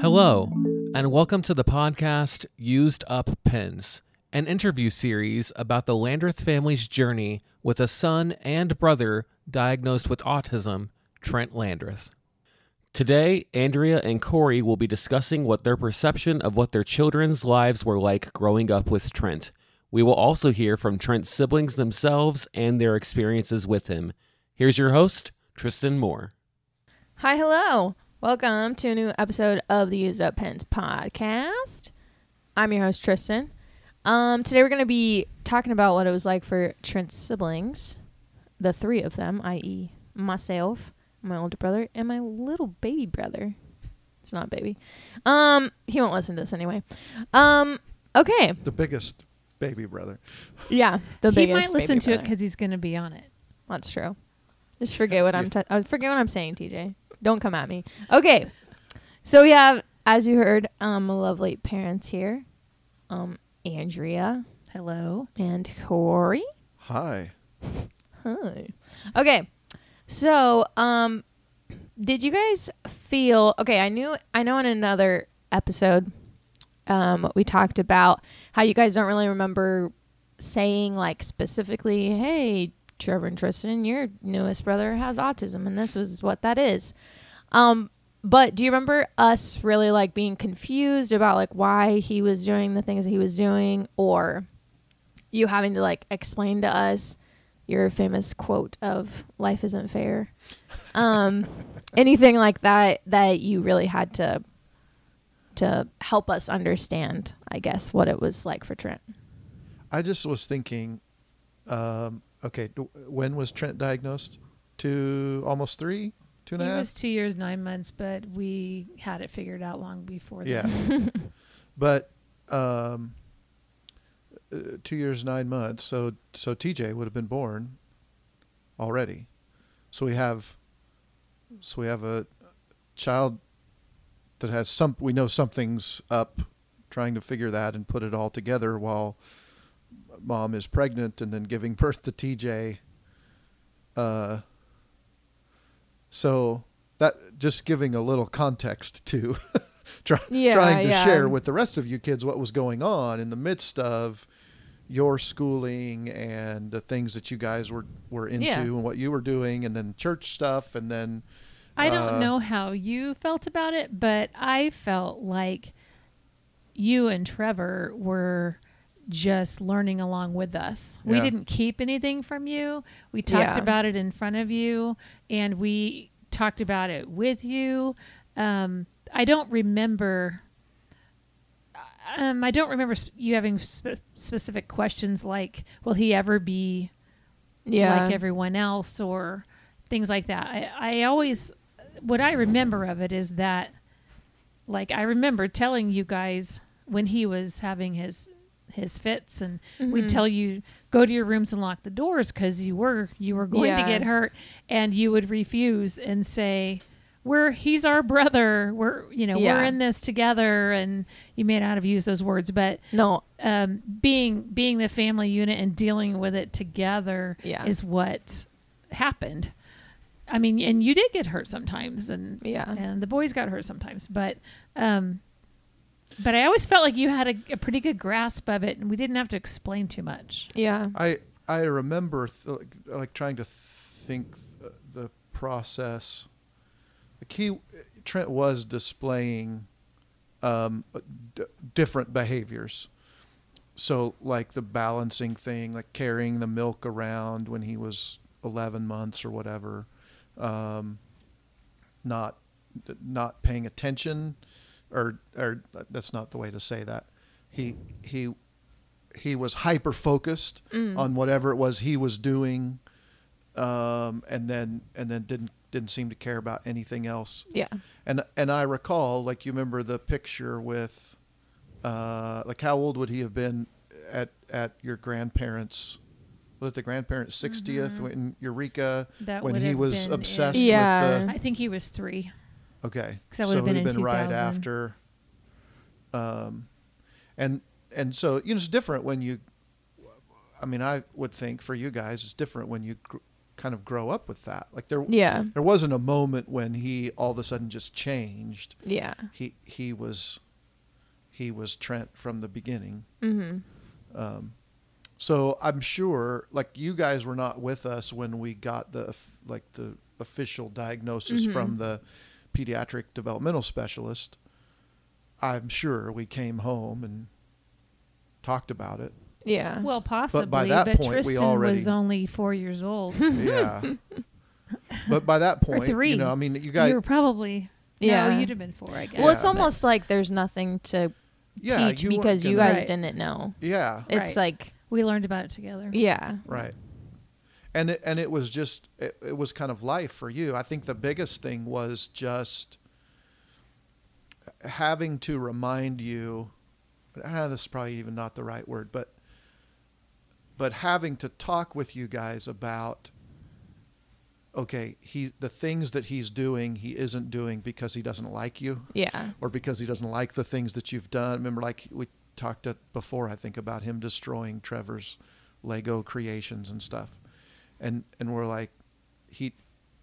Hello, and welcome to the podcast Used Up Pens, an interview series about the Landreth family's journey with a son and brother diagnosed with autism, Trent Landreth. Today, Andrea and Corey will be discussing what their perception of what their children's lives were like growing up with Trent. We will also hear from Trent's siblings themselves and their experiences with him. Here's your host, Tristen Moore. Hi, hello. Welcome to a new episode of the Used Up Pens podcast. I'm your host, Tristen. Um, today we're going to be talking about what it was like for Trent's siblings, the three of them, i.e., myself, my older brother, and my little baby brother. It's not a baby. Um, he won't listen to this anyway. Um, okay. the biggest baby brother. Yeah, the he biggest. might listen baby to it because he's going to be on it. That's true. Just forget what I'm. T- uh, forget what I'm saying, TJ. Don't come at me. Okay. So we have, as you heard, um, lovely parents here, um, Andrea Hello. and Corey. Hi. Hi. Okay. So, um, did you guys feel okay? I knew, I know in another episode, um, we talked about how you guys don't really remember saying like specifically, "Hey, Trevor and Tristen, your newest brother has autism, and this was what that is." Um, but do you remember us really like being confused about like why he was doing the things that he was doing, or you having to like explain to us? your famous quote of life isn't fair um anything like that that you really had to to help us understand i guess what it was like for trent I just was thinking, um, okay, when was Trent diagnosed? Two, almost three, two and a He half. was two years, nine months, but we had it figured out long before Yeah. but um, uh, two years nine months. So so TJ would have been born already. So we have so we have a child that has some. We know something's up. Trying to figure that and put it all together while mom is pregnant and then giving birth to TJ. Uh, so that just giving a little context to try, Yeah, trying to yeah. share with the rest of you kids what was going on in the midst of your schooling and the things that you guys were were into Yeah. and what you were doing and then church stuff and then I don't Uh, know how you felt about it, but I felt like you and Trevor were just learning along with us. We didn't keep anything from you. We talked Yeah. about it in front of you and we talked about it with you. Um, I don't remember. Um, I don't remember sp- you having spe- specific questions like, "Will he ever be yeah like everyone else or things like that. I, I always, what I remember of it is that, like, I remember telling you guys when he was having his his fits and we'd Mhm. tell you go to your rooms and lock the doors because you were you were going Yeah. to get hurt and you would refuse and say we're he's our brother we're you know Yeah. we're in this together and you may not have used those words but no um, being being the family unit and dealing with it together Yeah. is what happened. I mean, and you did get hurt sometimes, and Yeah. and the boys got hurt sometimes, but um, but I always felt like you had a, a pretty good grasp of it, and we didn't have to explain too much. yeah I I remember th- like, like trying to think th- the process. The key Trent was displaying um, d- different behaviors. So like the balancing thing, like carrying the milk around when he was 11 months or whatever, um, not not paying attention, or or that's not the way to say that. He he he was hyper focused Mm. on whatever it was he was doing, um, and then and then didn't didn't seem to care about anything else. yeah And and I recall, like you remember the picture with, uh, like how old would he have been at at your grandparents? Was it the grandparents' 60th when Eureka Mm-hmm. That when he was obsessed in- Yeah. with I think he was three. Okay, 'Cause that would so have been in right after. Um, and and so you know it's different when you. I mean, I would think for you guys, it's different when you gr- kind of grow up with that. Like there, Yeah. there wasn't a moment when he all of a sudden just changed. Yeah. He he was he was Trent from the beginning. Mm-hmm. Um, so I'm sure, like you guys were not with us when we got the like the official diagnosis Mhm. from the pediatric developmental specialist. I'm sure we came home and talked about it. Yeah. Well, possibly, by that but point, we Tristen already- was only four years old. Yeah. but by that point, three. you know, I mean, you guys, you were probably Yeah. No, you'd have been four, I guess. well, it's Yeah. almost like there's nothing to yeah, teach you because you gonna- guys Right. didn't know. yeah, It's Right. like, we learned about it together. yeah. Right. And it, and it was just it, it was kind of life for you. I think the biggest thing was just having to remind you ah, this is probably even not the right word, but but having to talk with you guys about okay, he the things that he's doing, he isn't doing because he doesn't like you Yeah. or because he doesn't like the things that you've done. Remember, like we talked at before, I think about him destroying Trevor's Lego creations and stuff, and and we're like, he,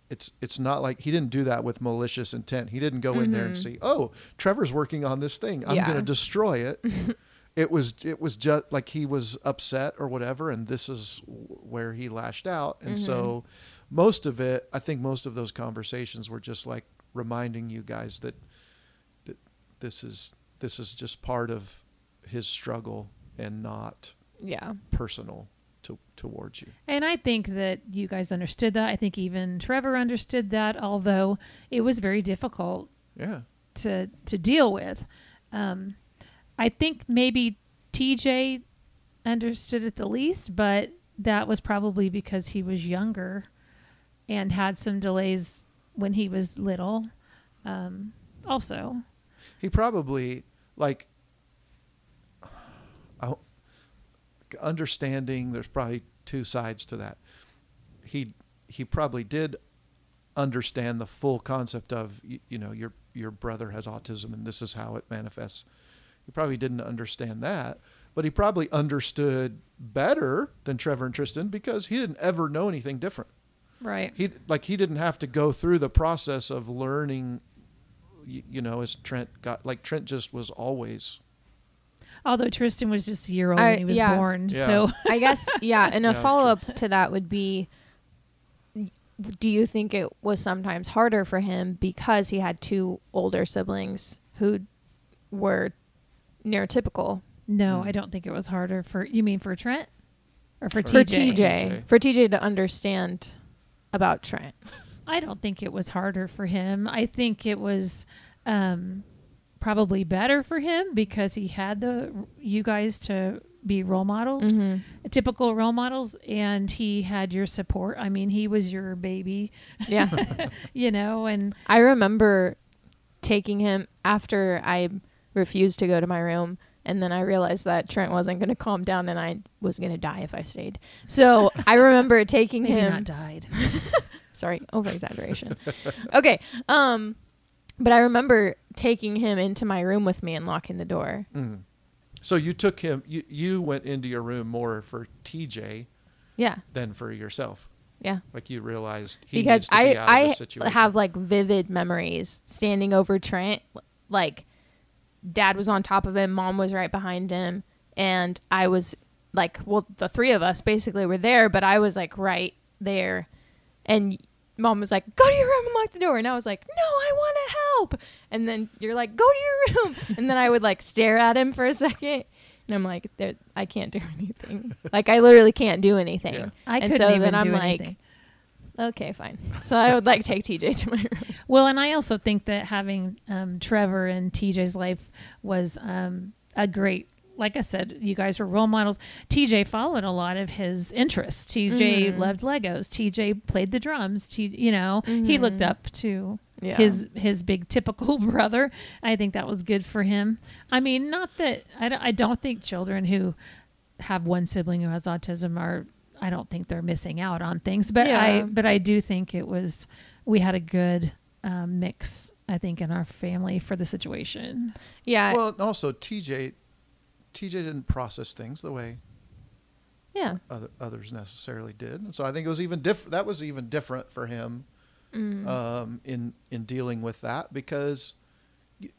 it's it's not like he didn't do that with malicious intent. He didn't go in there and Mhm. see, oh, Trevor's working on this thing. I'm Yeah. going to destroy it. it was it was just like he was upset or whatever, and this is where he lashed out, and so most of it, I think most of those conversations were just like reminding you guys that that this is this is just part of his struggle and not Yeah. personal to, towards you. And I think that you guys understood that. I think even Trevor understood that, although it was very difficult Yeah. to to deal with. Um, I think maybe TJ understood it the least, but that was probably because he was younger and had some delays when he was little. Um, also, He probably like I ho- understanding there's probably two sides to that. He he probably did understand the full concept of you, you know your your brother has autism and this is how it manifests. He probably didn't understand that, but he probably understood better than Trevor and Tristen because he didn't ever know anything different. right? He like he didn't have to go through the process of learning you, you know as Trent got like Trent just was always Although Tristen was just a year old I- when he was yeah. born, Yeah. so I guess, yeah. And a that's true. follow up to that would be do you think it was sometimes harder for him because he had two older siblings who were neurotypical? no, Hmm. I don't think it was harder for you. Mean for Trent or for For TJ? TJ, TJ. for TJ to understand about Trent. I don't think it was harder for him. I think it was um, probably better for him because he had the you guys to be role models, Mhm. typical role models, and he had your support. I mean, he was your baby, Yeah. you know, and I remember taking him after I refused to go to my room. And then I realized that Trent wasn't going to calm down and I was going to die if I stayed. So I remember taking him. maybe him. not died. Sorry, over exaggeration. okay. Um, but I remember taking him into my room with me and locking the door. mm. so you took him you, you went into your room more for TJ Yeah. than for yourself Yeah. like you realized he because needs to be out I of the I have like vivid memories standing over Trent, like dad was on top of him, mom was right behind him, and I was like, well, the three of us basically were there, but I was like right there, and mom was like, go to your room and lock the door, and I was like, no, I want to help, and then you're like, go to your room, and then I would like stare at him for a second. And I'm like, there, I can't do anything. like, I literally can't do anything. Yeah. I And couldn't even do anything. So even then I'm do like, anything. Okay, fine. So I would like take TJ to my room. Well, and I also think that having um, Trevor in TJ's life was um, a great. Like I said, you guys were role models. TJ followed a lot of his interests. TJ Mhm. loved Legos. TJ played the drums. T, you know, he looked up to Yeah. his his big typical brother. I think that was good for him. I mean, not that I don't, I don't think children who have one sibling who has autism are. I don't think they're missing out on things, but I but I do think it was we had a good um, mix. I think in our family for the situation. yeah. well also TJ TJ didn't process things the way Yeah. other, others necessarily did. And so I think it was even different. That was even different for him Mm. um, in in dealing with that because, you,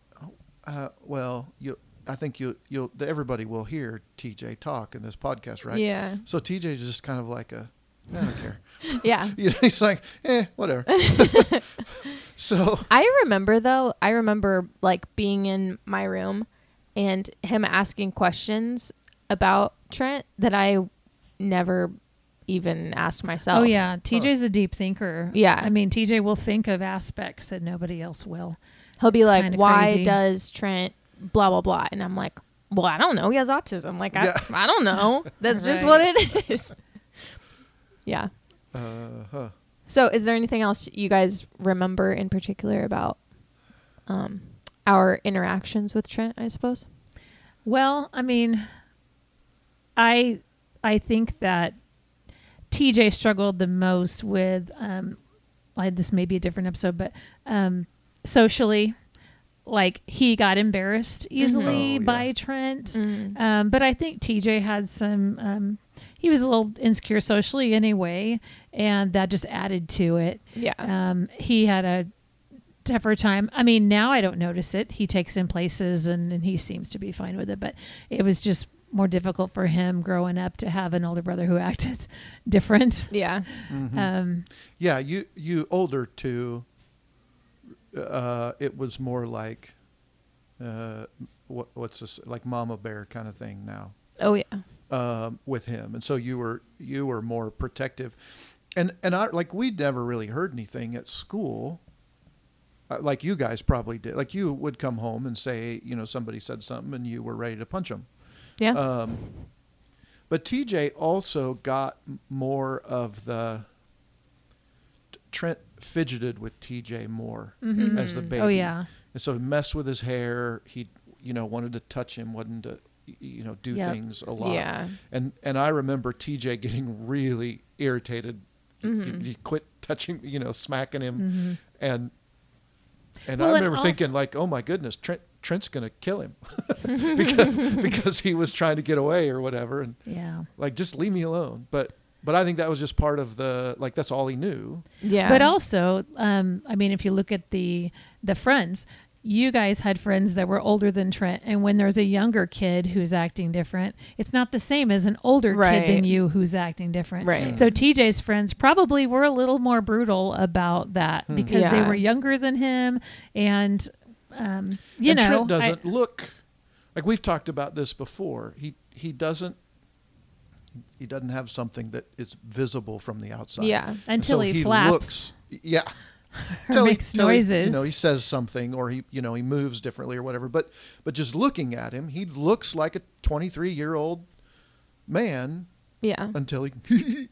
uh, well, you I think you you'll everybody will hear TJ talk in this podcast, right? Yeah. So TJ is just kind of like a I don't care. Yeah. You know, he's like, eh, whatever. so I remember though, I remember like being in my room and him asking questions about Trent that I never even asked myself. Oh yeah, TJ's a deep thinker. Yeah. I mean TJ will think of aspects that nobody else will. He'll be It's like, "Why crazy. does Trent blah blah blah?" And I'm like, "Well, I don't know. He has autism. Like, I, Yeah. I don't know. That's just Right. what it is." yeah. uh, huh. So, is there anything else you guys remember in particular about um, our interactions with Trent? I suppose. Well, I mean, I I think that TJ struggled the most with um, like this may be a different episode, but um, socially, like he got embarrassed easily Oh, yeah. by Trent. Mm. Um, but I think TJ had some. Um, he was a little insecure socially anyway, and that just added to it. Yeah. Um, he had a tougher time. I mean, now I don't notice it. He takes in places and, and he seems to be fine with it. But it was just more difficult for him growing up to have an older brother who acted different. yeah. Mhm. Um, Yeah, you you older too. Uh, it was more like, uh, what what's this like Mama Bear kind of thing now Oh yeah. um, with him, and so you were you were more protective, and and I like we never really heard anything at school. Uh, Like you guys probably did. Like you would come home and say, you know, somebody said something, and you were ready to punch them. Yeah. Um, but TJ also got more of the. Trent fidgeted with TJ more mhm. as the Mhm. baby. Oh yeah, And so he messed with his hair. He, you know, wanted to touch him, wanted to, you know, do Yep. things a lot. yeah. And and I remember TJ getting really irritated. He- Mhm. He, he quit touching, you know, smacking him, Mhm. and and Well, I and remember also- thinking like, oh my goodness, Trent Trent's gonna kill him because because he was trying to get away or whatever, and yeah. like just leave me alone. But but I think that was just part of the like that's all he knew. Yeah. But also, um, I mean, if you look at the the friends, you guys had friends that were older than Trent, and when there's a younger kid who's acting different, it's not the same as an older kid than you who's acting different. Right. So TJ's friends probably were a little more brutal about that Hmm. because Yeah. they were younger than him, and um, you and know, Trent doesn't look like we've talked about this before. He he doesn't he doesn't have something that is visible from the outside. yeah. until So he, flaps looks yeah. Or Till he- makes till he, noises. you know, he says something or he you know he moves differently or whatever. But but just looking at him, he looks like a 23 year old man Yeah. until he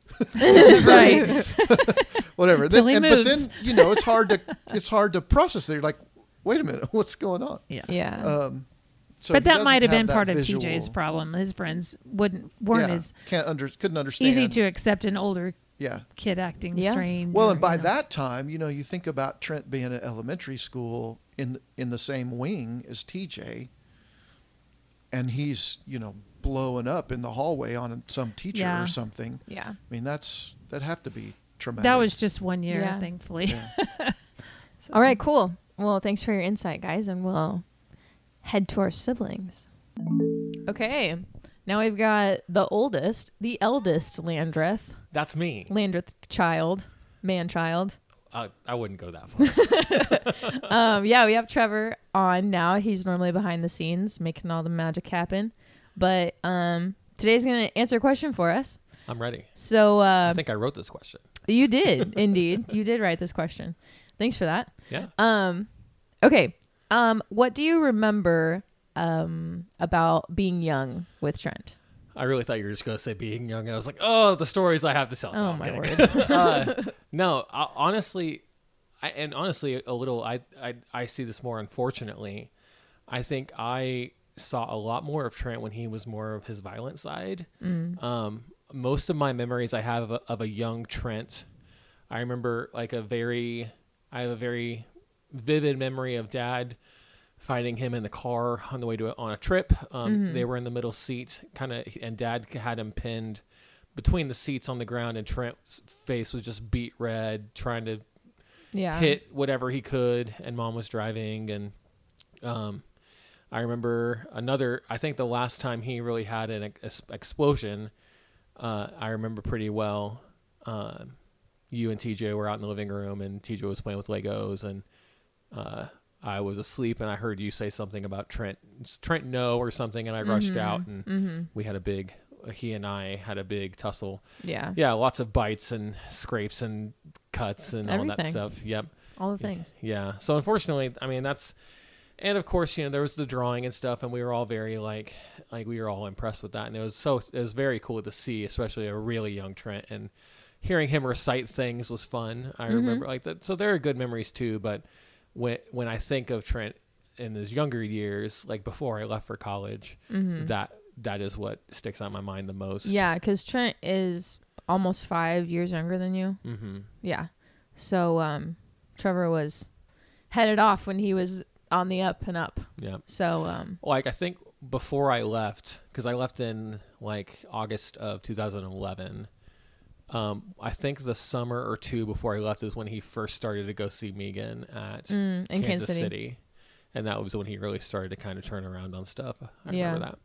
right. whatever. Till Then, he and, but then you know it's hard to it's hard to process. They're like, wait a minute, what's going on? Yeah. Yeah. Um, so but that might have been that part of visual- TJ's problem. His friends wouldn't weren't yeah, as can't under couldn't understand easy to accept an older yeah. kid acting Yeah. strange. Well, or, and by you know. that time, you know, you think about Trent being at elementary school in in the same wing as TJ, and he's you know blowing up in the hallway on some teacher Yeah. or something. yeah. I mean, that's that have to be traumatic. that was just one year, Yeah. thankfully. Yeah. All right, cool. Well, thanks for your insight, guys, and we'll head to our siblings. Okay. Now we've got the oldest, the eldest Landreth, That's me. Landreth child, man child. Uh, I wouldn't go that far. Um, yeah, we have Trevor on now. He's normally behind the scenes making all the magic happen. But um, today's going to answer a question for us. I'm ready. So uh, I think I wrote this question. you did, indeed. You did write this question. Thanks for that. Yeah. Um, okay. Um, what do you remember um, about being young with Trent? I really thought you were just going to say being young. I was like, oh, the stories I have to tell. Oh I'm my word. uh, no, I, honestly, I, and honestly, a little. I, I I see this more. Unfortunately, I think I saw a lot more of Trent when he was more of his violent side. Mm. Um, most of my memories I have of a, of a young Trent, I remember like a very. I have a very vivid memory of Dad finding him in the car on the way to a, on a trip. Um, Mm-hmm. They were in the middle seat, kind of, and Dad had him pinned between the seats on the ground, and Trent's face was just beat red, trying to Yeah. hit whatever he could, and mom was driving, and um, I remember another. I think the last time he really had an ex- explosion, uh, I remember pretty well. Uh, you and TJ were out in the living room, and TJ was playing with Legos, and uh, I was asleep, and I heard you say something about Trent, Trent, no, or something, and I rushed Mm-hmm. out, and we had a big. He and I had a big tussle. Yeah. Yeah, lots of bites and scrapes and cuts and all that stuff. Yep. All the things. Yeah. So unfortunately, I mean that's, and of course you know there was the drawing and stuff, and we were all very like like we were all impressed with that, and it was so it was very cool to see, especially a really young Trent, and hearing him recite things was fun. I Mm-hmm. remember like that. So there are good memories too, but when when I think of Trent in his younger years, like before I left for college, that that is what sticks out in my mind the most. Mm-hmm. Yeah, because Trent is almost five years younger than you. Mm-hmm. Yeah. So um, Trevor was headed off when he was on the up and up. Yeah. So um, like I think before I left, because I left in like August of 2011. Um, I think the summer or two before I left is when he first started to go see Megan at mm, in Kansas, Kansas City. City. and that was when he really started to kind of turn around on stuff. I Yeah. remember that.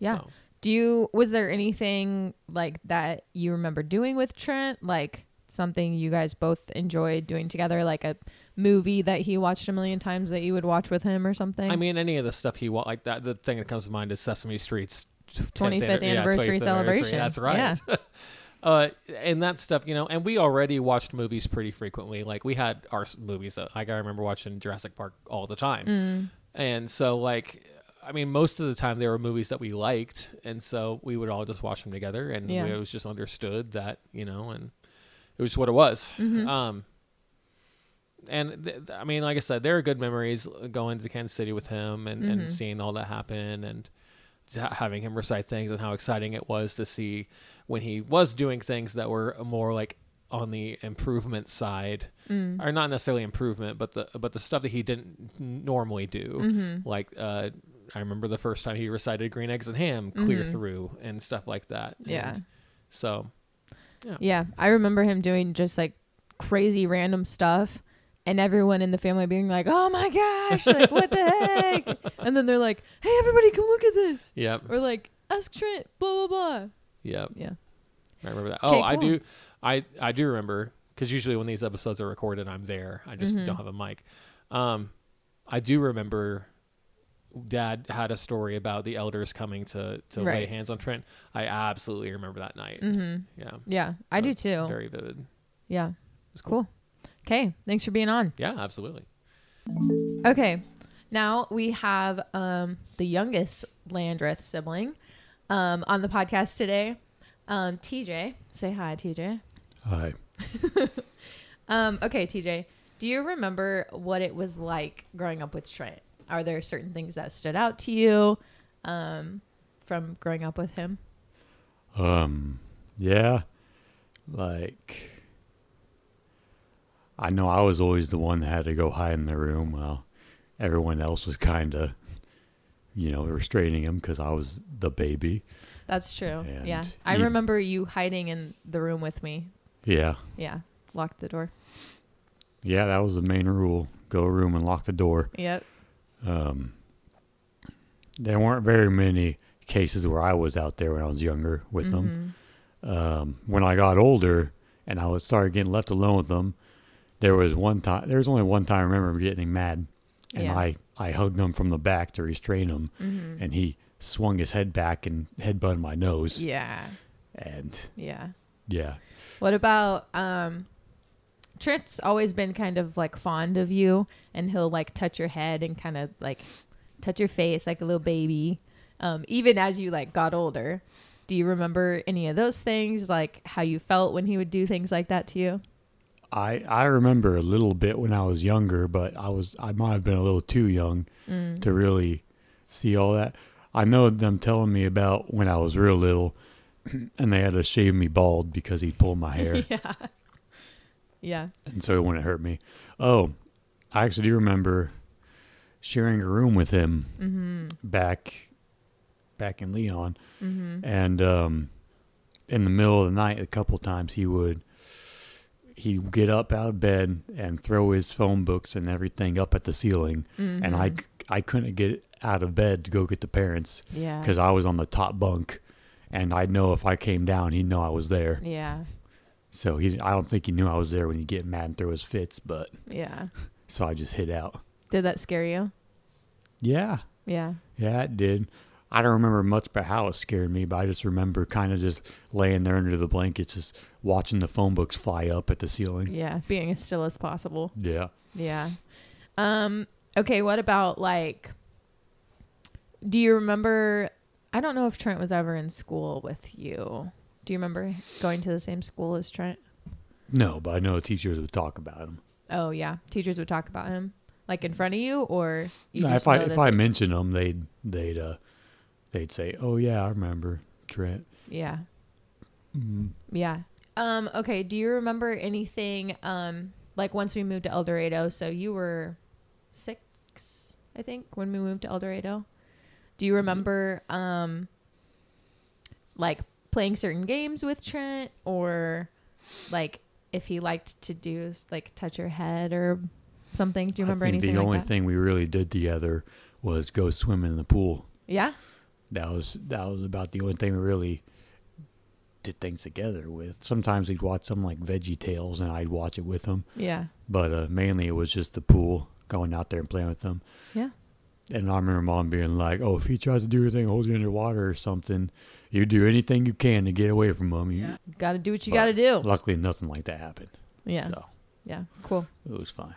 Yeah. So, Do you was there anything like that you remember doing with Trent? Like something you guys both enjoyed doing together, like a movie that he watched a million times that you would watch with him or something? I mean, any of the stuff he wa- like that. The thing that comes to mind is Sesame Street's 25th anniversary celebration. That's right. uh, and that stuff, you know, and we already watched movies pretty frequently. Like we had our movies that, like I remember watching Jurassic Park all the time, Mm. and so like. I mean, most of the time there were movies that we liked, and so we would all just watch them together, and Yeah. it was just understood that you know, and it was what it was. Mm-hmm. Um, and th- I mean, like I said, there are good memories going to Kansas City with him and, Mm-hmm. and seeing all that happen and having him recite things and how exciting it was to see when he was doing things that were more like on the improvement side Mm. or not necessarily improvement but the but the stuff that he didn't normally do Mm-hmm. like uh I remember the first time he recited green eggs and ham clear Mhm. through and stuff like that Yeah. And so Yeah, I remember him doing just like crazy random stuff, and everyone in the family being like, "Oh my gosh, like what the heck?" And then they're like, "Hey, everybody, come look at this," yep or like, "Ask Trent," blah blah blah. yep Yeah, I remember that. Oh, I do. I I do remember because usually when these episodes are recorded, I'm there. I just Mhm. don't have a mic. Um, I do remember. Dad had a story about the elders coming to to lay hands on Trent. I absolutely remember that night. mm-hmm. Yeah, yeah, I do too. Very vivid. yeah, It's cool. Okay, thanks for being on. Yeah, absolutely. Okay, now we have um, the youngest Landreth sibling um, on the podcast today. Um, TJ, say hi, TJ. Hi. Um, okay, TJ, do you remember what it was like growing up with Trent? Are there certain things that stood out to you um, from growing up with him? Um, yeah, like I know I was always the one that had to go hide in the room while everyone else was kind of, you know, restraining him because I was the baby. That's true. And yeah. I you- remember you hiding in the room with me. Yeah, Yeah. Locked the door. yeah, that was the main rule: go room and lock the door. Yep. Um, there weren't very many cases where I was out there when I was younger with them. Mhm. um, when I got older and I was started getting left alone with them, there was one time. There was only one time I remember getting mad, and Yeah. I I hugged him from the back to restrain him, Mhm. and he swung his head back and headbutted my nose. Yeah. And Yeah. yeah, What about um Trent's always been kind of like fond of you and he'll like touch your head and kind of like touch your face like a little baby. Um even as you like got older. Do you remember any of those things like how you felt when he would do things like that to you? I I remember a little bit when I was younger, but I was I might have been a little too young Mm. to really see all that. I know them telling me about when I was real little, and they had to shave me bald because he pulled my hair. yeah. Yeah. and so it wouldn't hurt me. Oh, I actually do remember sharing a room with him Mm-hmm. back back in Leon, Mm-hmm. and um, in the middle of the night, a couple times he would he'd get up out of bed and throw his phone books and everything up at the ceiling, and I Mhm. c- I couldn't get out of bed to go get the parents yeah because I was on the top bunk, and I'd know if I came down, he'd know I was there. yeah So he I don't think he knew I was there when he'd get mad and throw his fits, but yeah so I just hid out. did that scare you Yeah, yeah Yeah, it did. I don't remember much about how it scared me, but I just remember kind of just laying there under the blankets, just watching the phone books fly up at the ceiling. yeah being as still as possible Yeah. Yeah. Um okay, what about like do you remember I don't know if Trent was ever in school with you. Do you remember going to the same school as Trent? No, but I know the teachers would talk about him. Oh yeah, teachers would talk about him like in front of you or you No, just if I if I mentioned them, they'd they'd uh they'd say, "Oh yeah, I remember Trent." Yeah. Mm. Yeah. Um okay, do you remember anything um like once we moved to El Dorado, so you were 6 I think when we moved to El Dorado? Do you remember um like playing certain games with Trent or like if he liked to do like touch your head or something? Do you remember I think anything the like only that? thing we really did together was go swimming in the pool. Yeah? That was that was about the only thing we really did things together with. Sometimes we'd watch some like Veggie Tales, and I'd watch it with him. Yeah. but uh, mainly it was just the pool, going out there and playing with them. Yeah. And I remember mom being like, "Oh, if he tries to do anything, hold you underwater or something, you do anything you can to get away from him." You, Got to do what you got to do. Luckily, nothing like that happened. Yeah. So Yeah. Cool. it was fine.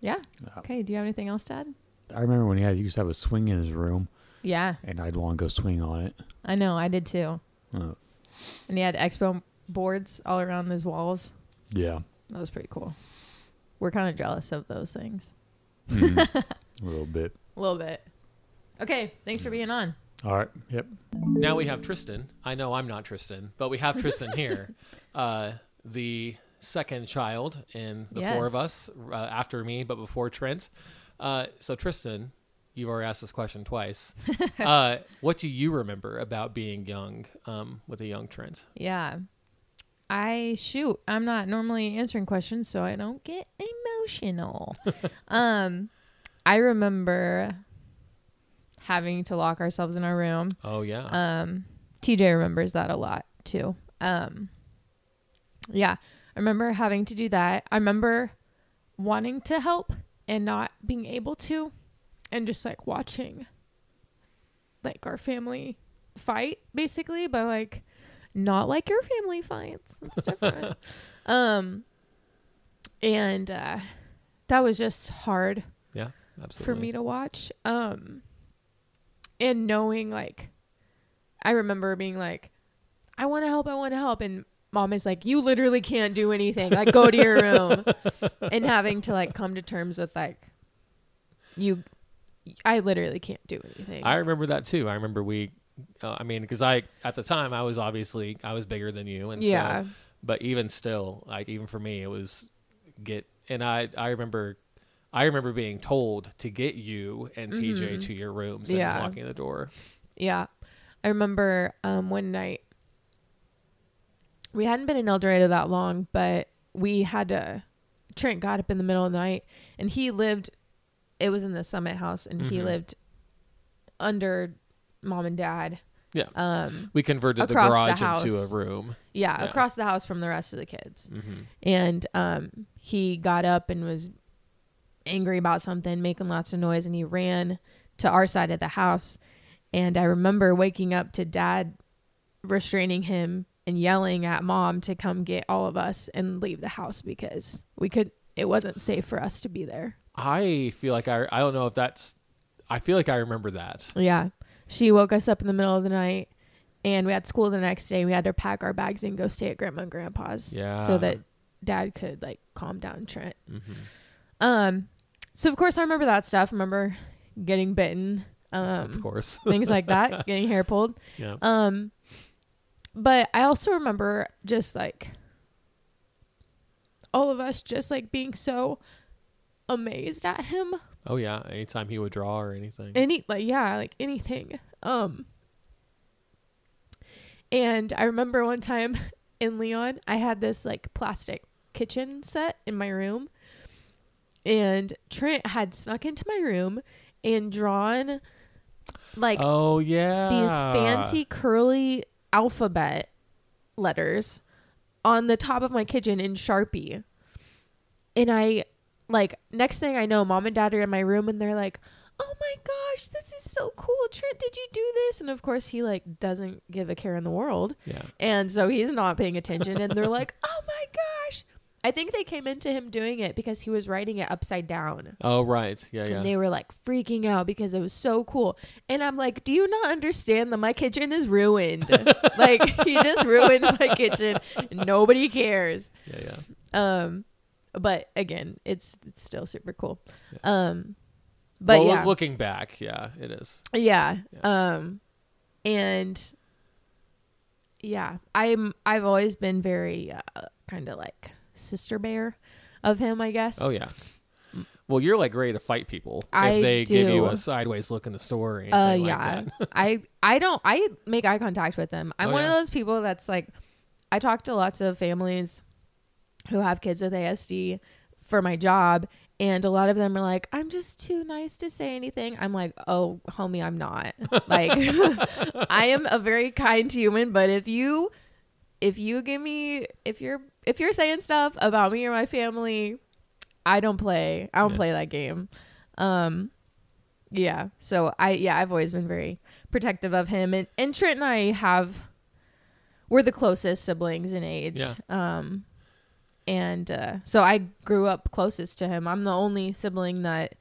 Yeah. Uh, Okay, do you have anything else to add? I remember when he had he used to have a swing in his room, Yeah. and I'd want to go swing on it. I know, I did too. Uh, And he had expo boards all around his walls. yeah, That was pretty cool. We're kind of jealous of those things. Mhm. a little bit. A little bit. Okay, thanks for being on. All right. Yep. Now we have Tristen. I know I'm not Tristen, but we have Tristen here. Uh, the second child in the four of us, uh, after me, but before Trent. Uh, so, Tristen, you've already asked this question twice. uh, what do you remember about being young um, with a young Trent? Yeah. I shoot. I'm not normally answering questions, so I don't get emotional. um, I remember having to lock ourselves in our room. Oh, yeah. Um, TJ remembers that a lot too. Um, yeah, I remember having to do that. I remember wanting to help and not being able to, and just like watching like our family fight basically, but like not like your family fights. It's different. um, and uh, that was just hard yeah, absolutely. for me to watch. Um, and knowing like, I remember being like, I want to help, I want to help, and mom is like, you literally can't do anything. Like, go to your room, and having to like come to terms with like, you, I literally can't do anything. I remember that too. I remember we, uh, I mean, because I, at the time, I was obviously, I was bigger than you. And yeah, so, but even still, like, even for me, it was get, and I, I remember, I remember being told to get you and TJ to your rooms and Mm-hmm. Yeah. locking the door. Yeah. I remember um, one night we hadn't been in El Dorado that long, but we had to. Trent got up in the middle of the night and he lived, it was in the Summit house and he Mhm. lived under mom and dad. Yeah. Um, We converted the Across the garage into a house. room. yeah, Yeah. across the house from the rest of the kids. hmm And um, he got up and was angry about something, making lots of noise, and he ran to our side of the house. And I remember waking up to dad restraining him and yelling at mom to come get all of us and leave the house because we could, it wasn't safe for us to be there. I feel like I, I don't know if that's, I feel like I remember that. Yeah. She woke us up in the middle of the night and we had school the next day. We had to pack our bags and go stay at grandma and grandpa's. Yeah. So that dad could like calm down Trent. hmm Um, so of course I remember that stuff. Remember getting bitten, of um, course. things like that, getting hair pulled. yeah. Um, but I also remember just like all of us just like being so amazed at him. Oh yeah. Anytime he would draw or anything. Any like yeah, like anything. Um, And I remember one time in Leon, I had this like plastic kitchen set in my room. And Trent had snuck into my room and drawn like oh yeah. these fancy curly alphabet letters on the top of my kitchen in Sharpie. And I like next thing I know, mom and dad are in my room and they're like, "Oh my gosh, this is so cool. Trent, did you do this?" And of course, he like doesn't give a care in the world. Yeah. And so he's not paying attention and they're like, "Oh my gosh." I think they came into him doing it because he was writing it upside down. Oh right. Yeah, yeah. And they were like freaking out because it was so cool. And I'm like, do you not understand that my kitchen is ruined? like he just ruined my kitchen. Nobody cares. yeah, yeah. Um but again, it's it's still super cool. Um but well, yeah. looking back, yeah, it is. yeah. Um and yeah, I'm I've always been very uh, kind of like sister bear of him, I guess. Oh yeah. Well, you're like ready to fight people I if they give you a sideways look in the store or Uh, like yeah. that. I I don't I make eye contact with them. I'm Oh, one yeah? of those people that's like I talk to lots of families who have kids with ASD for my job and a lot of them are like I'm just too nice to say anything. I'm like, "Oh, homie, I'm not." like I am a very kind human, but if you if you give me if you're if you're saying stuff about me or my family, I don't play. I don't Yeah. play that game. Um yeah. So I yeah, I've always been very protective of him and and Trent and I have we're the closest siblings in age. Yeah. Um and uh so I grew up closest to him. I'm the only sibling that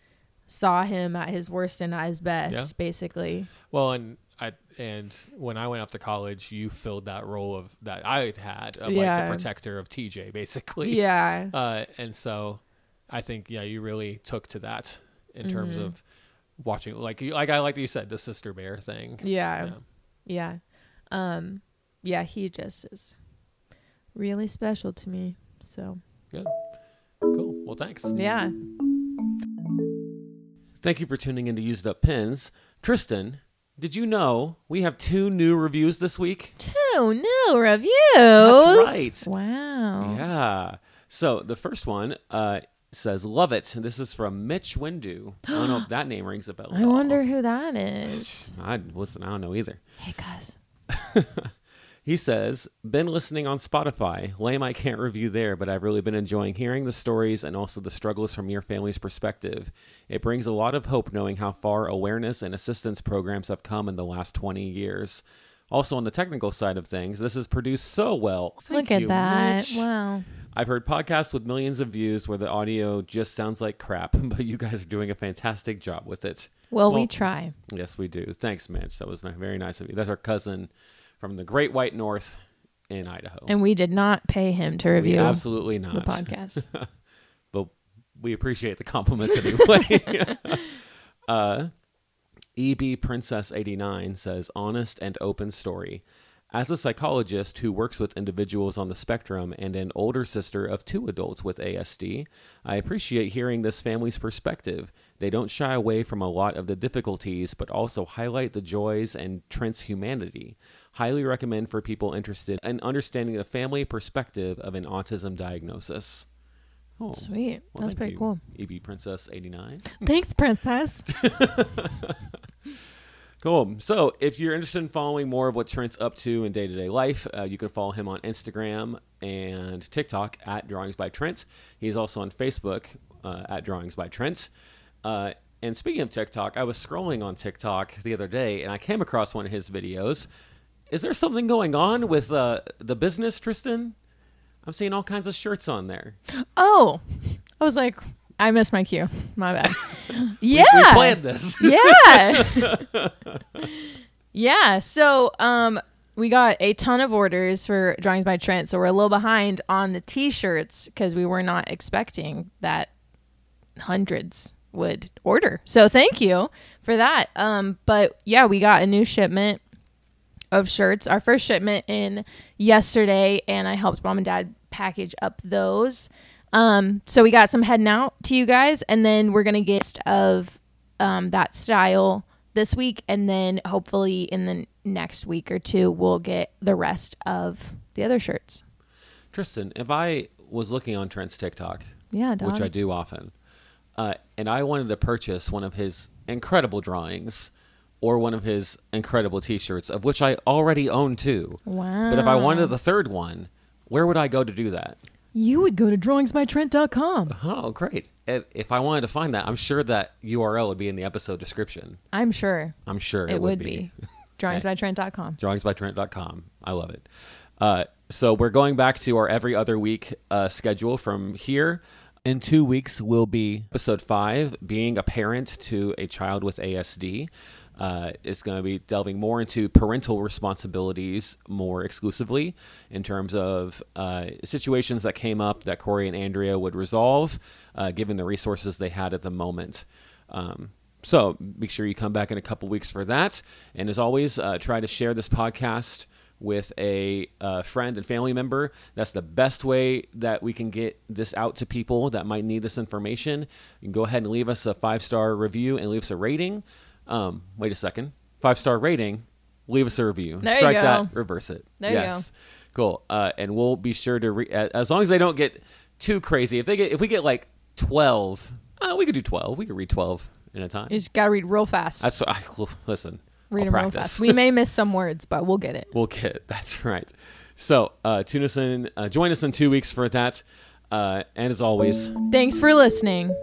saw him at his worst and at his best, Yeah. basically. Well, and I and when I went off to college, you filled that role of that I had of like the protector of TJ, basically. Yeah. Uh, and so, I think yeah, you really took to that in terms Mhm. of watching, like you, like I like you said, the sister bear thing. Yeah. Yeah. Um yeah, he just is really special to me. So, Yeah. Cool. Well, thanks. yeah. Thank you for tuning in to Used Up Pens. Tristen, did you know we have two new reviews this week? Two new reviews. That's right. Wow. Yeah. So the first one uh, says, Love it. And This is from Mitch Windu. I don't know if that name rings a bell. I wonder who that is. I listen, I don't know either. Hey guys. He says, Been listening on Spotify. Lame I can't review there, but I've really been enjoying hearing the stories and also the struggles from your family's perspective. It brings a lot of hope knowing how far awareness and assistance programs have come in the last 20 years. Also, on the technical side of things, this is produced so well. Thank Look at you, that. Mitch. Wow. I've heard podcasts with millions of views where the audio just sounds like crap, but you guys are doing a fantastic job with it. Well, Well- we try. Yes, we do. Thanks, Mitch. That was very nice of you. That's our cousin from the Great White North in Idaho. And we did not pay him to We review absolutely the not. podcast. But we appreciate the compliments anyway. uh, EB Princess 89 says honest and open story. As a psychologist who works with individuals on the spectrum and an older sister of two adults with ASD, I appreciate hearing this family's perspective. They don't shy away from a lot of the difficulties, but also highlight the joys and Trent's humanity. Highly recommend for people interested in understanding the family perspective of an autism diagnosis. Oh, Sweet. well, That's pretty you, cool. EB Princess 89. Thanks, princess. Cool. So, if you're interested in following more of what Trent's up to in day to day life, uh, you can follow him on Instagram and TikTok at Drawings by Trent. He's also on Facebook uh, at Drawings by Trent. Uh, and speaking of TikTok, I was scrolling on TikTok the other day and I came across one of his videos. Is there something going on with uh, the business, Tristen? I'm seeing all kinds of shirts on there. Oh, I was like, I missed my cue. My bad. We- yeah. We, planned this. yeah. yeah. So, um, we got a ton of orders for drawings by Trent, so we're a little behind on the T-shirts because we were not expecting that hundreds would order. So thank you for that. Um, but yeah, we got a new shipment of shirts. Our first shipment in yesterday, and I helped mom and dad package up those. Um, so we got some heading out to you guys, and then we're gonna get of um, that style this week, and then hopefully in the next week or two, we'll get the rest of the other shirts. Tristen, if I was looking on Trent's TikTok, Yeah, which. I do often, uh, and I wanted to purchase one of his incredible drawings or one of his incredible T-shirts, of which I already own two. Wow. But if I wanted the third one, where would I go to do that? You would go to drawingsbytrent.com. Oh, great! And if I wanted to find that, I'm sure that URL would be in the episode description. I'm sure I'm sure it, it, would be. drawingsbytrent.com. drawingsbytrent.com. I love it. Uh, so we're going back to our every other week uh, schedule from here. In two weeks, will be episode five, being a parent to a child with ASD. Uh, it's going to be delving more into parental responsibilities more exclusively in terms of uh, situations that came up that Corey and Andrea would resolve, uh, given the resources they had at the moment. Um, so make sure you come back in a couple weeks for that. And as always, uh, try to share this podcast with a uh, friend and family member. That's the best way that we can get this out to people that might need this information. You can go ahead and leave us a five star review and leave us a rating. Um, wait a second, five star rating. Leave us a review. There Strike that. Reverse it. There you yes. Cool. Uh, and we'll be sure to re- uh, as long as they don't get too crazy. If they get if we get like twelve, uh, we could do twelve. We could read twelve in a time. You just gotta read real fast. That's I, listen. read I'll them real practice. fast. We may miss some words, but we'll get it. We'll get. it. That's right. So uh, tune us in. Uh, join us in two weeks for that. Uh, and as always, Thanks for listening.